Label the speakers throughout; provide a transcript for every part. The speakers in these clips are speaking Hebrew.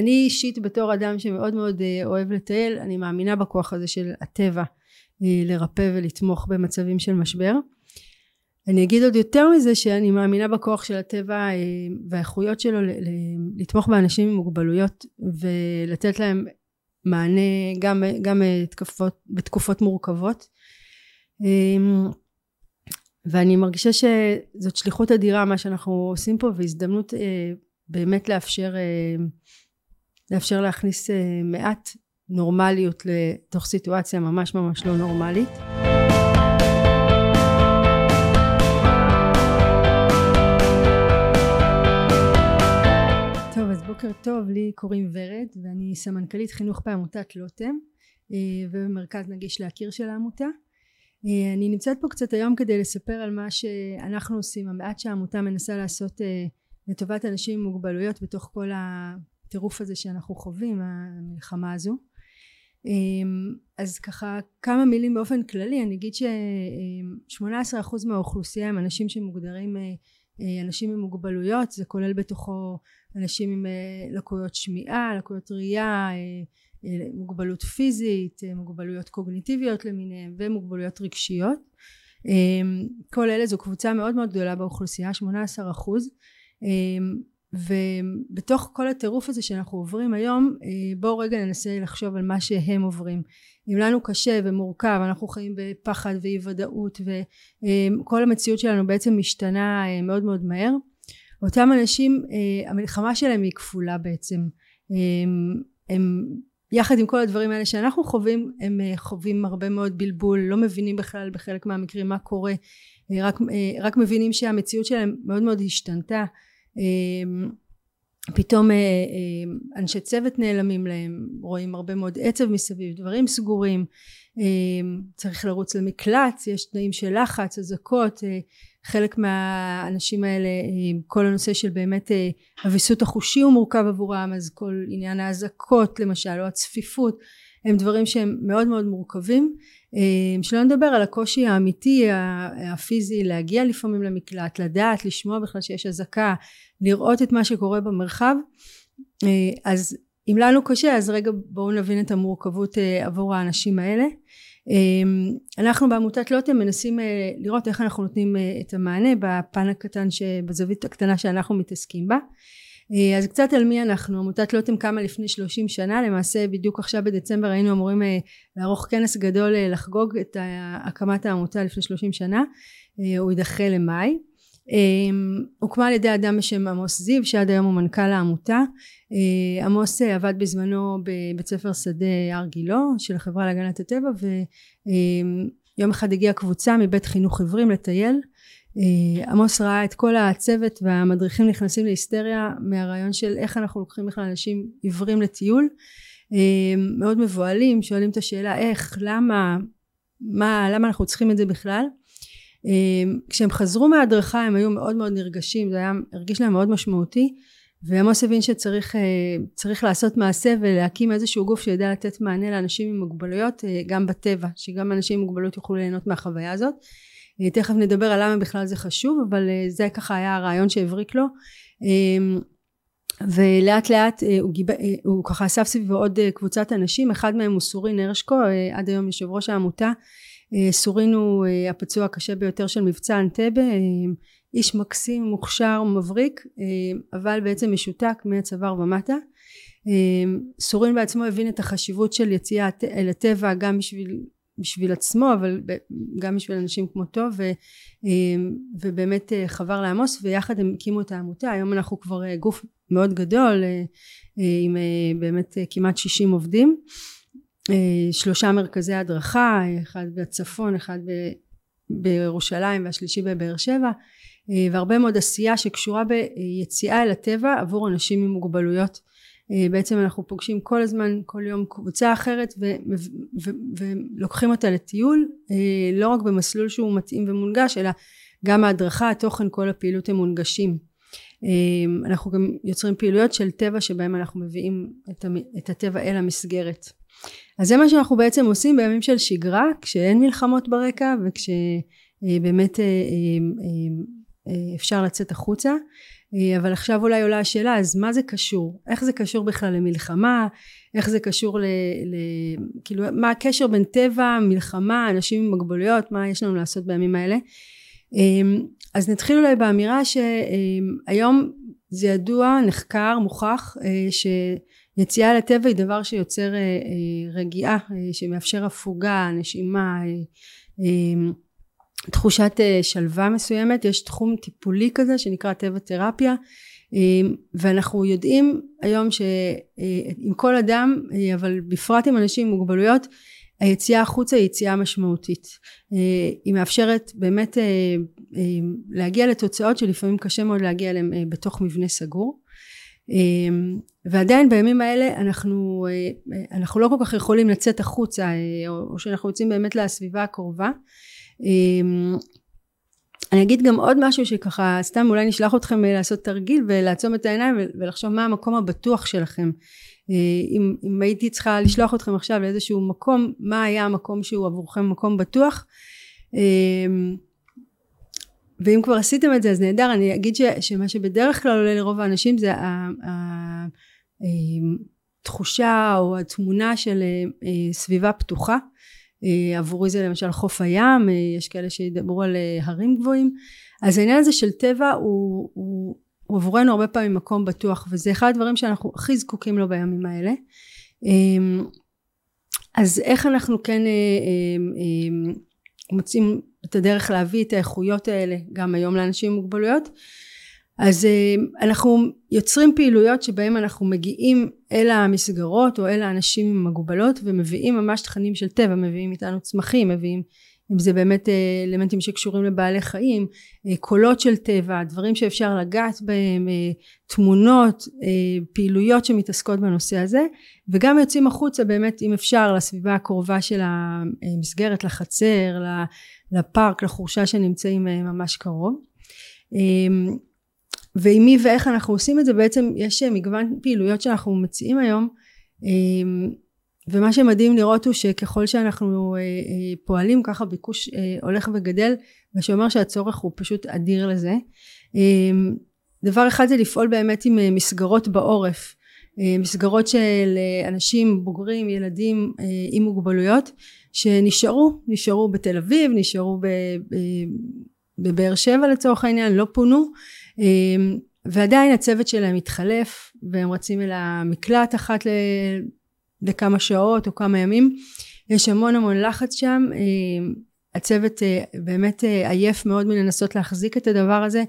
Speaker 1: אני אישית בתור אדם שמאוד מאוד אוהב לטייל אני מאמינה בכוח הזה של הטבע לרפא ולתמוך במצבים של משבר. אני אגיד עוד יותר מזה שאני מאמינה בכוח של הטבע והאיכויות שלו לתמוך באנשים עם מוגבלויות ולתת להם מענה גם, גם תקפות, בתקופות מורכבות. ואני מרגישה שזאת שליחות אדירה מה שאנחנו עושים פה והזדמנות אה, באמת לאפשר אה, לאפשר להכניס אה, מעט נורמליות לתוך סיטואציה ממש ממש לא נורמלית. טוב אז בוקר טוב לי קוראים ורד ואני סמנכ"לית חינוך בעמותת לוטם ובמרכז נגיש להכיר של העמותה. אה, אני נמצאת פה קצת היום כדי לספר על מה שאנחנו עושים המעט שהעמותה מנסה לעשות אה, לטובת אנשים עם מוגבלויות בתוך כל הטירוף הזה שאנחנו חווים המלחמה הזו אה, אז ככה כמה מילים באופן כללי אני אגיד ש-18% מהאוכלוסייה הם אנשים שמוגדרים אנשים עם מוגבלויות זה כולל בתוכו אנשים עם לקויות שמיעה לקויות ראייה מוגבלות פיזית, מוגבלויות קוגניטיביות למיניהן ומוגבלויות רגשיות. אמ, כל אלה זו קבוצה מאוד מאוד גדולה באוכלוסייה, 18 אחוז. ובתוך כל הטירוף הזה שאנחנו עוברים היום אה, בואו רגע ננסה לחשוב על מה שהם עוברים. אם לנו קשה ומורכב אנחנו חיים בפחד ואי ודאות וכל המציאות שלנו בעצם משתנה אה, מאוד מאוד מהר. אותם אנשים אה, המלחמה שלהם היא כפולה בעצם. אמ, הם יחד עם כל הדברים האלה שאנחנו חווים הם חווים הרבה מאוד בלבול לא מבינים בכלל בחלק מהמקרים מה קורה. רק, רק מבינים שהמציאות שלהם מאוד מאוד השתנתה פתאום אנשי צוות נעלמים להם רואים הרבה מאוד עצב מסביב דברים סגורים צריך לרוץ למקלט יש תנאים של לחץ אזעקות חלק מהאנשים האלה כל הנושא של באמת הוויסות החושי הוא מורכב עבורם אז כל עניין האזעקות למשל או הצפיפות הם דברים שהם מאוד מאוד מורכבים שלא נדבר על הקושי האמיתי הפיזי להגיע לפעמים למקלט לדעת לשמוע בכלל שיש אזעקה לראות את מה שקורה במרחב. אז אם לנו קשה אז רגע בואו נבין את המורכבות עבור האנשים האלה. אנחנו בעמותת לוטם מנסים אה, לראות איך אנחנו נותנים אה, את המענה בפן הקטן בזווית הקטנה שאנחנו מתעסקים בה. אה, אז קצת על מי אנחנו. עמותת לוטם קמה לפני 30 שנה למעשה בדיוק עכשיו בדצמבר היינו אמורים לערוך כנס גדול לחגוג את הקמת העמותה לפני 30 שנה. הוא יידחה למאי. הוקמה על ידי אדם בשם עמוס זיו שעד היום הוא מנכ"ל העמותה. אה, עמוס אה, עבד בזמנו בבית ספר שדה הר גילה של החברה להגנת הטבע ויום אחד הגיעה קבוצה מבית חינוך עיוורים לטייל. אה, עמוס ראה את כל הצוות והמדריכים נכנסים להיסטריה מהרעיון של איך אנחנו לוקחים בכלל אנשים עיוורים לטיול. מאוד מבוהלים שואלים את השאלה איך? למה? מה? למה אנחנו צריכים את זה בכלל? כשהם חזרו מההדרכה הם היו מאוד מאוד נרגשים זה היה הרגיש להם מאוד משמעותי ועמוס הבין שצריך אה, לעשות מעשה ולהקים איזשהו גוף שיודע לתת מענה לאנשים עם מוגבלויות אה, גם בטבע שגם אנשים עם מוגבלות יוכלו ליהנות מהחוויה הזאת. אה, תכף נדבר על למה בכלל זה חשוב אבל זה ככה היה הרעיון שהבריק לו. ולאט לאט הוא, גיב... הוא ככה אסף סביבו עוד קבוצת אנשים אחד מהם הוא סורין הרשקו עד היום יושב ראש העמותה. סורין הוא הפצוע הקשה ביותר של מבצע אנטבה איש מקסים מוכשר מבריק אה, אבל בעצם משותק מהצוואר ומטה. אה, סורין בעצמו הבין את החשיבות של יציאה אל הטבע גם בשביל בשביל עצמו אבל גם בשביל אנשים כמותו ו, אה, ובאמת חבר לעמוס ויחד הם הקימו את העמותה. היום אנחנו כבר גוף מאוד גדול עם באמת כמעט 60 עובדים. שלושה מרכזי הדרכה אחד בצפון אחד בירושלים והשלישי בבאר שבע אה, והרבה מאוד עשייה שקשורה ביציאה אל הטבע עבור אנשים עם מוגבלויות. אה, בעצם אנחנו פוגשים כל הזמן כל יום קבוצה אחרת ו- ו- ולוקחים אותה לטיול אה, לא רק במסלול שהוא מתאים ומונגש אלא גם ההדרכה התוכן כל הפעילות הם מונגשים. אנחנו גם יוצרים פעילויות של טבע שבהם אנחנו מביאים את הטבע אל המסגרת. אז זה מה שאנחנו בעצם עושים בימים של שגרה כשאין מלחמות ברקע וכשבאמת אפשר לצאת החוצה אבל עכשיו אולי עולה השאלה אז מה זה קשור? איך זה קשור בכלל למלחמה? איך זה קשור ל... ל כאילו מה הקשר בין טבע מלחמה אנשים עם מוגבלויות? מה יש לנו לעשות בימים האלה? אז נתחיל אולי באמירה שהיום זה ידוע נחקר מוכח שיציאה לטבע היא דבר שיוצר רגיעה שמאפשר הפוגה נשימה תחושת אה, שלווה מסוימת יש תחום טיפולי כזה שנקרא טבע תרפיה אה, ואנחנו יודעים היום שעם כל אדם אה, אבל בפרט עם אנשים עם מוגבלויות היציאה החוצה היא יציאה משמעותית. היא מאפשרת באמת להגיע לתוצאות שלפעמים קשה מאוד להגיע אליהן בתוך מבנה סגור. ועדיין בימים האלה אנחנו, אנחנו לא כל כך יכולים לצאת החוצה או שאנחנו יוצאים באמת לסביבה הקרובה אני אגיד גם עוד משהו שככה סתם אולי נשלח אתכם אה, לעשות תרגיל ולעצום את העיניים ולחשוב מה המקום הבטוח שלכם. אה, אם, אם הייתי צריכה לשלוח אתכם עכשיו לאיזשהו מקום מה היה המקום שהוא עבורכם מקום בטוח? אמ, ואם כבר עשיתם את זה אז נהדר. אני אגיד ש, שמה שבדרך כלל עולה לרוב האנשים זה התחושה אה, או התמונה של סביבה פתוחה. אה, עבורי זה למשל חוף הים אה, יש כאלה שידברו על אה, הרים גבוהים. אז העניין הזה של טבע הוא, הוא, הוא עבורנו הרבה פעמים מקום בטוח וזה אחד הדברים שאנחנו הכי זקוקים לו בימים האלה. אמ, אז איך אנחנו כן מוצאים את הדרך להביא את האיכויות האלה גם היום לאנשים עם מוגבלויות אז אה, אנחנו יוצרים פעילויות שבהם אנחנו מגיעים אל המסגרות או אל האנשים עם מגובלות ומביאים ממש תכנים של טבע מביאים איתנו צמחים מביאים אם זה באמת אה, אלמנטים שקשורים לבעלי חיים אה, קולות של טבע דברים שאפשר לגעת בהם תמונות פעילויות שמתעסקות בנושא הזה וגם יוצאים החוצה באמת אם אפשר לסביבה הקרובה של המסגרת לחצר לפארק לחורשה שנמצאים ממש קרוב ועם מי ואיך אנחנו עושים את זה בעצם יש מגוון פעילויות שאנחנו מציעים היום אמ, ומה שמדהים לראות הוא שככל שאנחנו אה, אה, פועלים ככה ביקוש אה, הולך וגדל מה שאומר שהצורך הוא פשוט אדיר לזה. אמ, דבר אחד זה לפעול באמת עם מסגרות בעורף מסגרות של אנשים בוגרים ילדים עם מוגבלויות שנשארו נשארו בתל אביב נשארו בבאר שבע לצורך העניין לא פונו ועדיין הצוות שלהם מתחלף והם רצים אל המקלט אחת לכמה שעות או כמה ימים. יש המון המון לחץ שם. אמ, הצוות אה, באמת אה, עייף מאוד מלנסות להחזיק את הדבר הזה.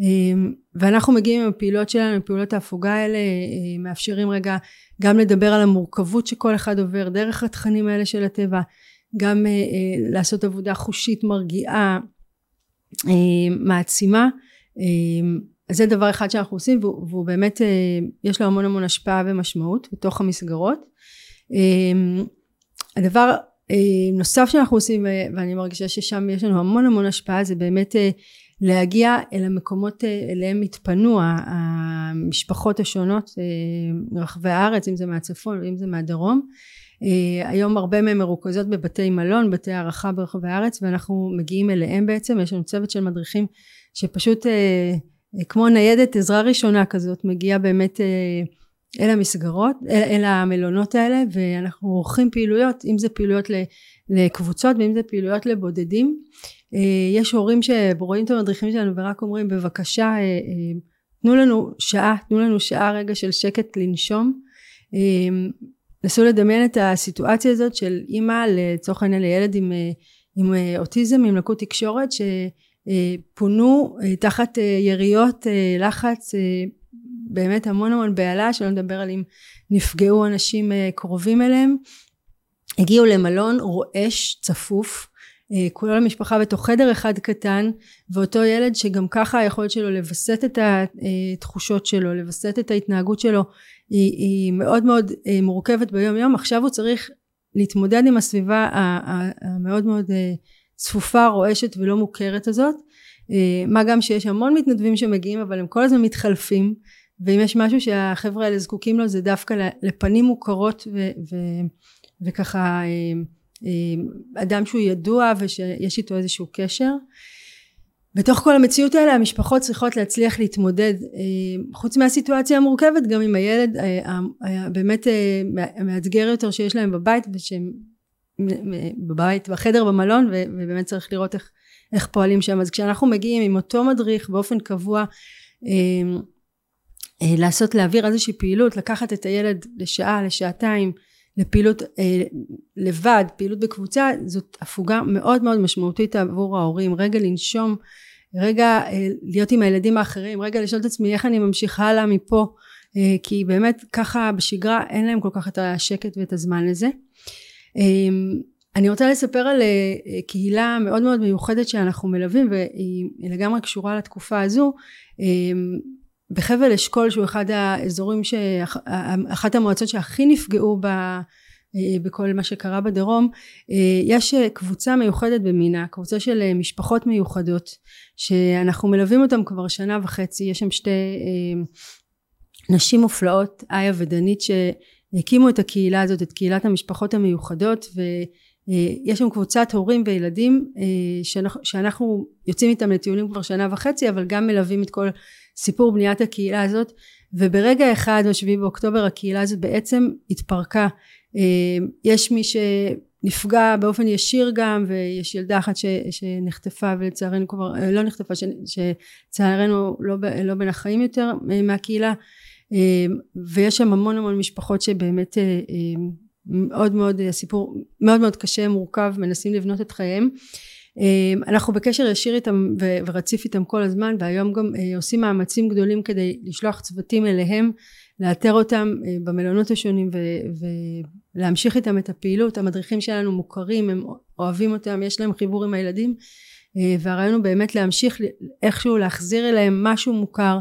Speaker 1: אמ, ואנחנו מגיעים עם הפעילות שלנו, עם פעולות ההפוגה האלה, אה, מאפשרים רגע גם לדבר על המורכבות שכל אחד עובר דרך התכנים האלה של הטבע, גם לעשות עבודה חושית מרגיעה, מעצימה. אמ, אז זה דבר אחד שאנחנו עושים והוא, והוא באמת אה, יש לו המון המון השפעה ומשמעות בתוך המסגרות. אמ, הדבר אה, נוסף שאנחנו עושים ואני מרגישה ששם יש לנו המון המון השפעה זה באמת אה, להגיע אל המקומות אליהם התפנו המשפחות השונות מרחבי הארץ אם זה מהצפון ואם זה מהדרום. היום הרבה מהן מרוכזות בבתי מלון בתי הערכה ברחבי הארץ ואנחנו מגיעים אליהם בעצם. יש לנו צוות של מדריכים שפשוט אה, אה, כמו ניידת עזרה ראשונה כזאת מגיעה באמת אה, אל המסגרות, אל, אל המלונות האלה ואנחנו עורכים פעילויות אם זה פעילויות לקבוצות ואם זה פעילויות לבודדים. יש הורים שרואים את המדריכים שלנו ורק אומרים בבקשה תנו לנו שעה תנו לנו שעה רגע של שקט לנשום. נסו לדמיין את הסיטואציה הזאת של אימא לצורך העניין לילד עם, עם אוטיזם עם לקות תקשורת ש פונו אה, תחת אה, יריות לחץ באמת המון המון בהלה שלא נדבר על אם נפגעו אנשים קרובים אליהם. הגיעו למלון רועש צפוף כל המשפחה בתוך חדר אחד קטן ואותו ילד שגם ככה היכולת שלו לווסת את התחושות שלו לווסת את ההתנהגות שלו היא, היא מאוד מאוד מורכבת ביום יום עכשיו הוא צריך להתמודד עם הסביבה המאוד מאוד צפופה רועשת ולא מוכרת הזאת. אה, מה גם שיש המון מתנדבים שמגיעים אבל הם כל הזמן מתחלפים ואם יש משהו שהחבר'ה האלה זקוקים לו זה דווקא לפנים מוכרות ו, ו, וככה אה, אה, אדם שהוא ידוע ושיש איתו איזשהו קשר. בתוך כל המציאות האלה המשפחות צריכות להצליח להתמודד חוץ מהסיטואציה המורכבת גם עם הילד באמת המאתגר יותר שיש להם בבית ושהם בבית בחדר במלון ובאמת צריך לראות איך, איך פועלים שם אז כשאנחנו מגיעים עם אותו מדריך באופן קבוע לעשות להעביר איזושהי פעילות לקחת את הילד לשעה לשעתיים לפעילות אה, לבד, פעילות בקבוצה, זאת הפוגה מאוד מאוד משמעותית עבור ההורים. רגע לנשום, רגע אה, להיות עם הילדים האחרים, רגע לשאול את עצמי איך אני ממשיכה הלאה מפה, אה, כי באמת ככה בשגרה אין להם כל כך את השקט ואת הזמן לזה. אה, אני רוצה לספר על אה, קהילה מאוד מאוד מיוחדת שאנחנו מלווים והיא לגמרי קשורה לתקופה הזו. אה, בחבל אשכול שהוא אחד האזורים אחת המועצות שהכי נפגעו ב, אה, בכל מה שקרה בדרום אה, יש קבוצה מיוחדת במינה קבוצה של משפחות מיוחדות שאנחנו מלווים אותם כבר שנה וחצי. יש שם שתי אה, נשים מופלאות איה ודנית שהקימו את הקהילה הזאת את קהילת המשפחות המיוחדות ויש שם קבוצת הורים וילדים שאנחנו, שאנחנו יוצאים איתם לטיולים כבר שנה וחצי אבל גם מלווים את כל סיפור בניית הקהילה הזאת. וברגע אחד בשביעי באוקטובר הקהילה הזאת בעצם התפרקה. אה, יש מי שנפגע באופן ישיר גם ויש ילדה אחת ש, שנחטפה ולצערנו כבר אה, לא נחטפה שלצערנו לא, לא בין החיים יותר אה, מהקהילה ויש שם המון המון משפחות שבאמת מאוד מאוד הסיפור מאוד מאוד קשה מורכב מנסים לבנות את חייהם. אמ, אנחנו בקשר ישיר איתם ורציף איתם כל הזמן והיום גם אה, עושים מאמצים גדולים כדי לשלוח צוותים אליהם לאתר אותם אה, במלונות השונים ולהמשיך איתם את הפעילות. המדריכים שלנו מוכרים הם אוהבים אותם יש להם חיבור עם הילדים אה, והרעיון הוא באמת להמשיך איכשהו להחזיר אליהם משהו מוכר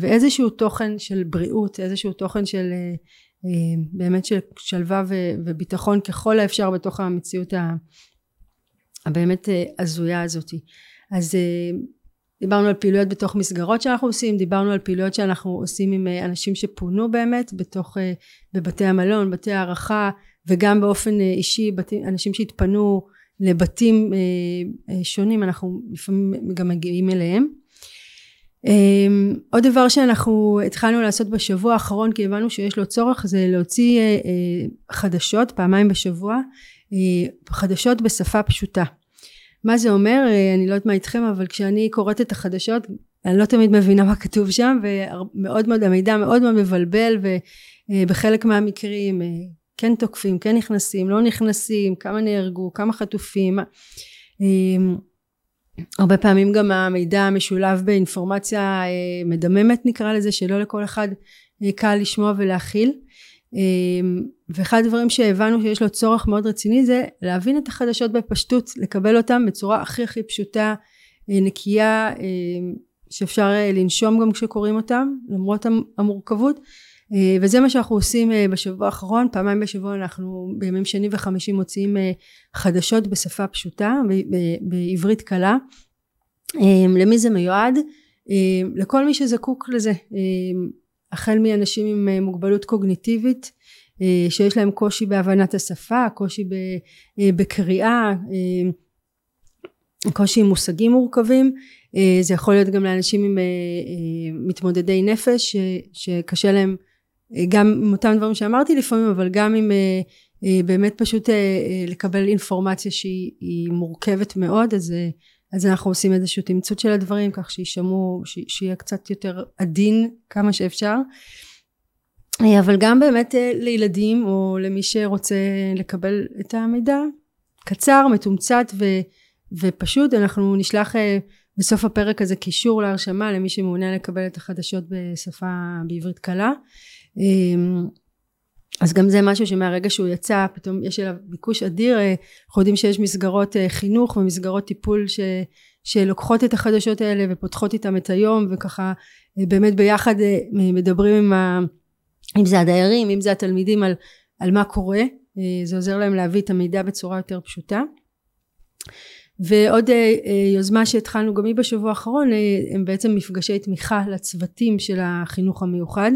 Speaker 1: ואיזשהו תוכן של בריאות איזשהו תוכן של באמת של שלווה וביטחון ככל האפשר בתוך המציאות הבאמת אה, הזויה הזאתי. אז אה, דיברנו על פעילויות בתוך מסגרות שאנחנו עושים דיברנו על פעילויות שאנחנו עושים עם אה, אנשים שפונו באמת בתוך בבתי המלון בתי הערכה וגם באופן אישי אנשים שהתפנו לבתים שונים אנחנו לפעמים גם מגיעים אליהם עוד דבר שאנחנו התחלנו לעשות בשבוע האחרון כי הבנו שיש לו צורך זה להוציא חדשות פעמיים בשבוע חדשות בשפה פשוטה. מה זה אומר? אה, אני לא יודעת מה איתכם אבל כשאני קוראת את החדשות אני לא תמיד מבינה מה כתוב שם ומאוד מאוד המידע מאוד מאוד מבלבל ובחלק אה, מהמקרים אה, כן תוקפים כן נכנסים לא נכנסים כמה נהרגו כמה חטופים הרבה פעמים גם המידע משולב באינפורמציה מדממת נקרא לזה שלא לכל אחד קל לשמוע ולהכיל. אמ, ואחד הדברים שהבנו שיש לו צורך מאוד רציני זה להבין את החדשות בפשטות לקבל אותם בצורה הכי הכי פשוטה אה, נקייה שאפשר אה, לנשום גם כשקוראים אותם למרות המורכבות. אה, וזה מה שאנחנו עושים בשבוע האחרון. פעמיים בשבוע אנחנו בימים שני וחמישי מוציאים חדשות בשפה פשוטה בעברית קלה. למי זה מיועד? לכל מי שזקוק לזה החל מאנשים עם אה, מוגבלות קוגניטיבית אה, שיש להם קושי בהבנת השפה, קושי אה, בקריאה, קושי עם מושגים מורכבים, זה יכול להיות גם לאנשים עם מתמודדי נפש שקשה להם גם עם אותם דברים שאמרתי לפעמים אבל גם עם באמת פשוט לקבל אינפורמציה שהיא מורכבת מאוד אז אז אנחנו עושים איזשהו תמצות של הדברים כך שישמעו שיהיה קצת יותר עדין כמה שאפשר. אה, אבל גם באמת אה, לילדים או למי שרוצה לקבל את המידע קצר מתומצת ו, ופשוט אנחנו נשלח אה, בסוף הפרק הזה קישור להרשמה למי שמעוניין לקבל את החדשות בשפה בעברית קלה אז גם זה משהו שמהרגע שהוא יצא פתאום יש אליו ביקוש אדיר אה, אנחנו יודעים שיש מסגרות אה, חינוך ומסגרות טיפול ש, שלוקחות את החדשות האלה ופותחות איתם את היום וככה אה, באמת ביחד מדברים עם ה... אם זה הדיירים אם זה התלמידים על, על מה קורה זה עוזר להם להביא את המידע בצורה יותר פשוטה. ועוד יוזמה שהתחלנו גם היא בשבוע האחרון הם בעצם מפגשי תמיכה לצוותים של החינוך המיוחד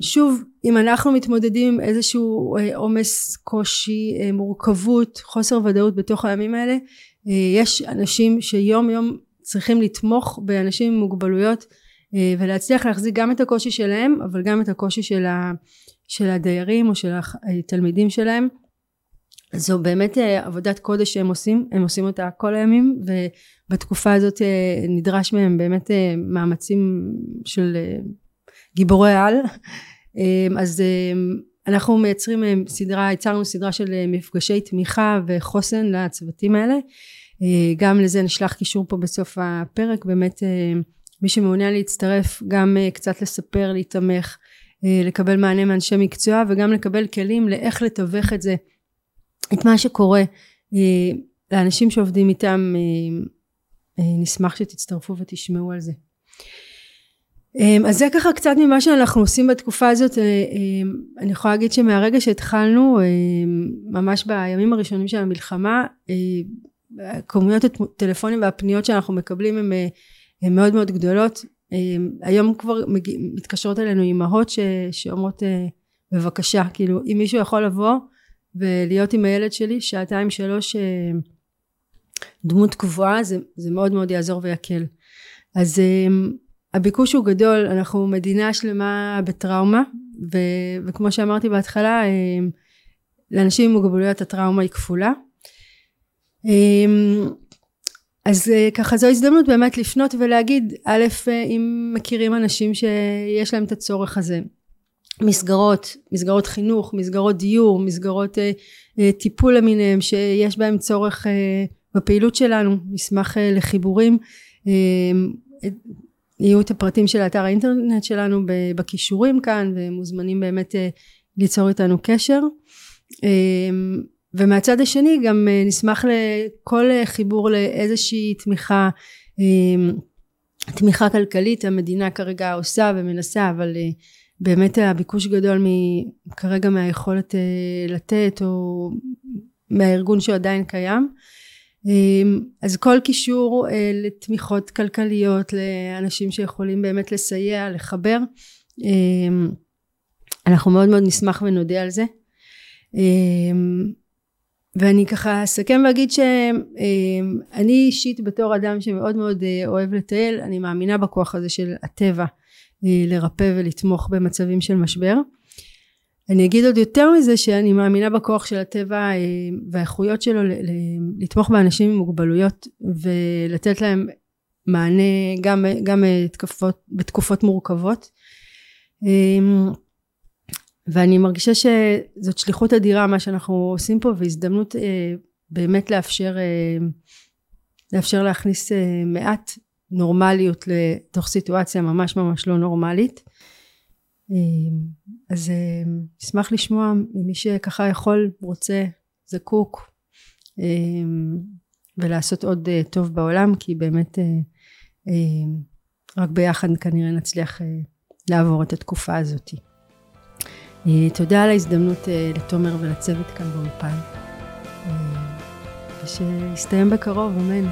Speaker 1: שוב אם אנחנו מתמודדים עם איזשהו עומס, קושי, מורכבות, חוסר ודאות בתוך הימים האלה, יש אנשים שיום יום צריכים לתמוך באנשים עם מוגבלויות ולהצליח להחזיק גם את הקושי שלהם אבל גם את הקושי של, ה, של הדיירים או של התלמידים שלהם. זו באמת אה, עבודת קודש שהם עושים, הם עושים אותה כל הימים ובתקופה הזאת אה, נדרש מהם באמת אה, מאמצים של גיבורי על אז אנחנו מייצרים סדרה, יצרנו סדרה של מפגשי תמיכה וחוסן לצוותים האלה. גם לזה נשלח קישור פה בסוף הפרק. באמת מי שמעוניין להצטרף גם קצת לספר, להתמך, לקבל מענה מאנשי מקצוע וגם לקבל כלים לאיך לתווך את זה את מה שקורה אה, לאנשים שעובדים איתם אה, אה, נשמח שתצטרפו ותשמעו על זה. אז זה ככה קצת ממה שאנחנו עושים בתקופה הזאת אני יכולה להגיד שמהרגע שהתחלנו ממש בימים הראשונים של המלחמה כמויות הטלפונים והפניות שאנחנו מקבלים הן מאוד מאוד גדולות. היום כבר מתקשרות אלינו אימהות שאומרות בבקשה כאילו אם מישהו יכול לבוא ולהיות עם הילד שלי שעתיים שלוש אה, דמות קבועה זה, זה מאוד מאוד יעזור ויקל אז אה, הביקוש הוא גדול אנחנו מדינה שלמה בטראומה ו, וכמו שאמרתי בהתחלה אה, לאנשים עם מוגבלויות הטראומה היא כפולה אז ככה זו הזדמנות באמת לפנות ולהגיד א' אם מכירים אנשים שיש להם את הצורך הזה מסגרות, מסגרות חינוך, מסגרות דיור, מסגרות אה, אה, טיפול למיניהם שיש בהם צורך אה, בפעילות שלנו, נשמח אה, לחיבורים. יהיו את הפרטים של אתר האינטרנט שלנו בכישורים כאן ומוזמנים באמת אה, ליצור איתנו קשר. אה, ומהצד השני גם אה, נשמח לכל אה, חיבור לאיזושהי תמיכה אה, תמיכה כלכלית המדינה כרגע עושה ומנסה אבל באמת הביקוש גדול כרגע מהיכולת לתת או מהארגון שעדיין קיים אמ, אז כל קישור אה, לתמיכות כלכליות לאנשים שיכולים באמת לסייע לחבר אמ, אנחנו מאוד מאוד נשמח ונודה על זה אמ, ואני ככה אסכם ואגיד שאני אישית בתור אדם שמאוד מאוד אה, אוהב לטייל אני מאמינה בכוח הזה של הטבע אה, לרפא ולתמוך במצבים של משבר. אני אגיד עוד יותר מזה שאני מאמינה בכוח של הטבע אה, והאיכויות שלו לתמוך באנשים עם מוגבלויות ולתת להם מענה גם, גם תקפות, בתקופות מורכבות. אמ, ואני מרגישה שזאת שליחות אדירה מה שאנחנו עושים פה והזדמנות אה, באמת לאפשר לאפשר להכניס מעט נורמליות לתוך סיטואציה ממש ממש לא נורמלית אמ, אז אשמח לשמוע ממי שככה יכול רוצה זקוק אמ, ולעשות עוד אה, טוב בעולם כי באמת אה, רק ביחד כנראה נצליח אה, לעבור את התקופה הזאת. תודה על ההזדמנות לתומר ולצוות כאן באולפן. ושיסתיים בקרוב אמן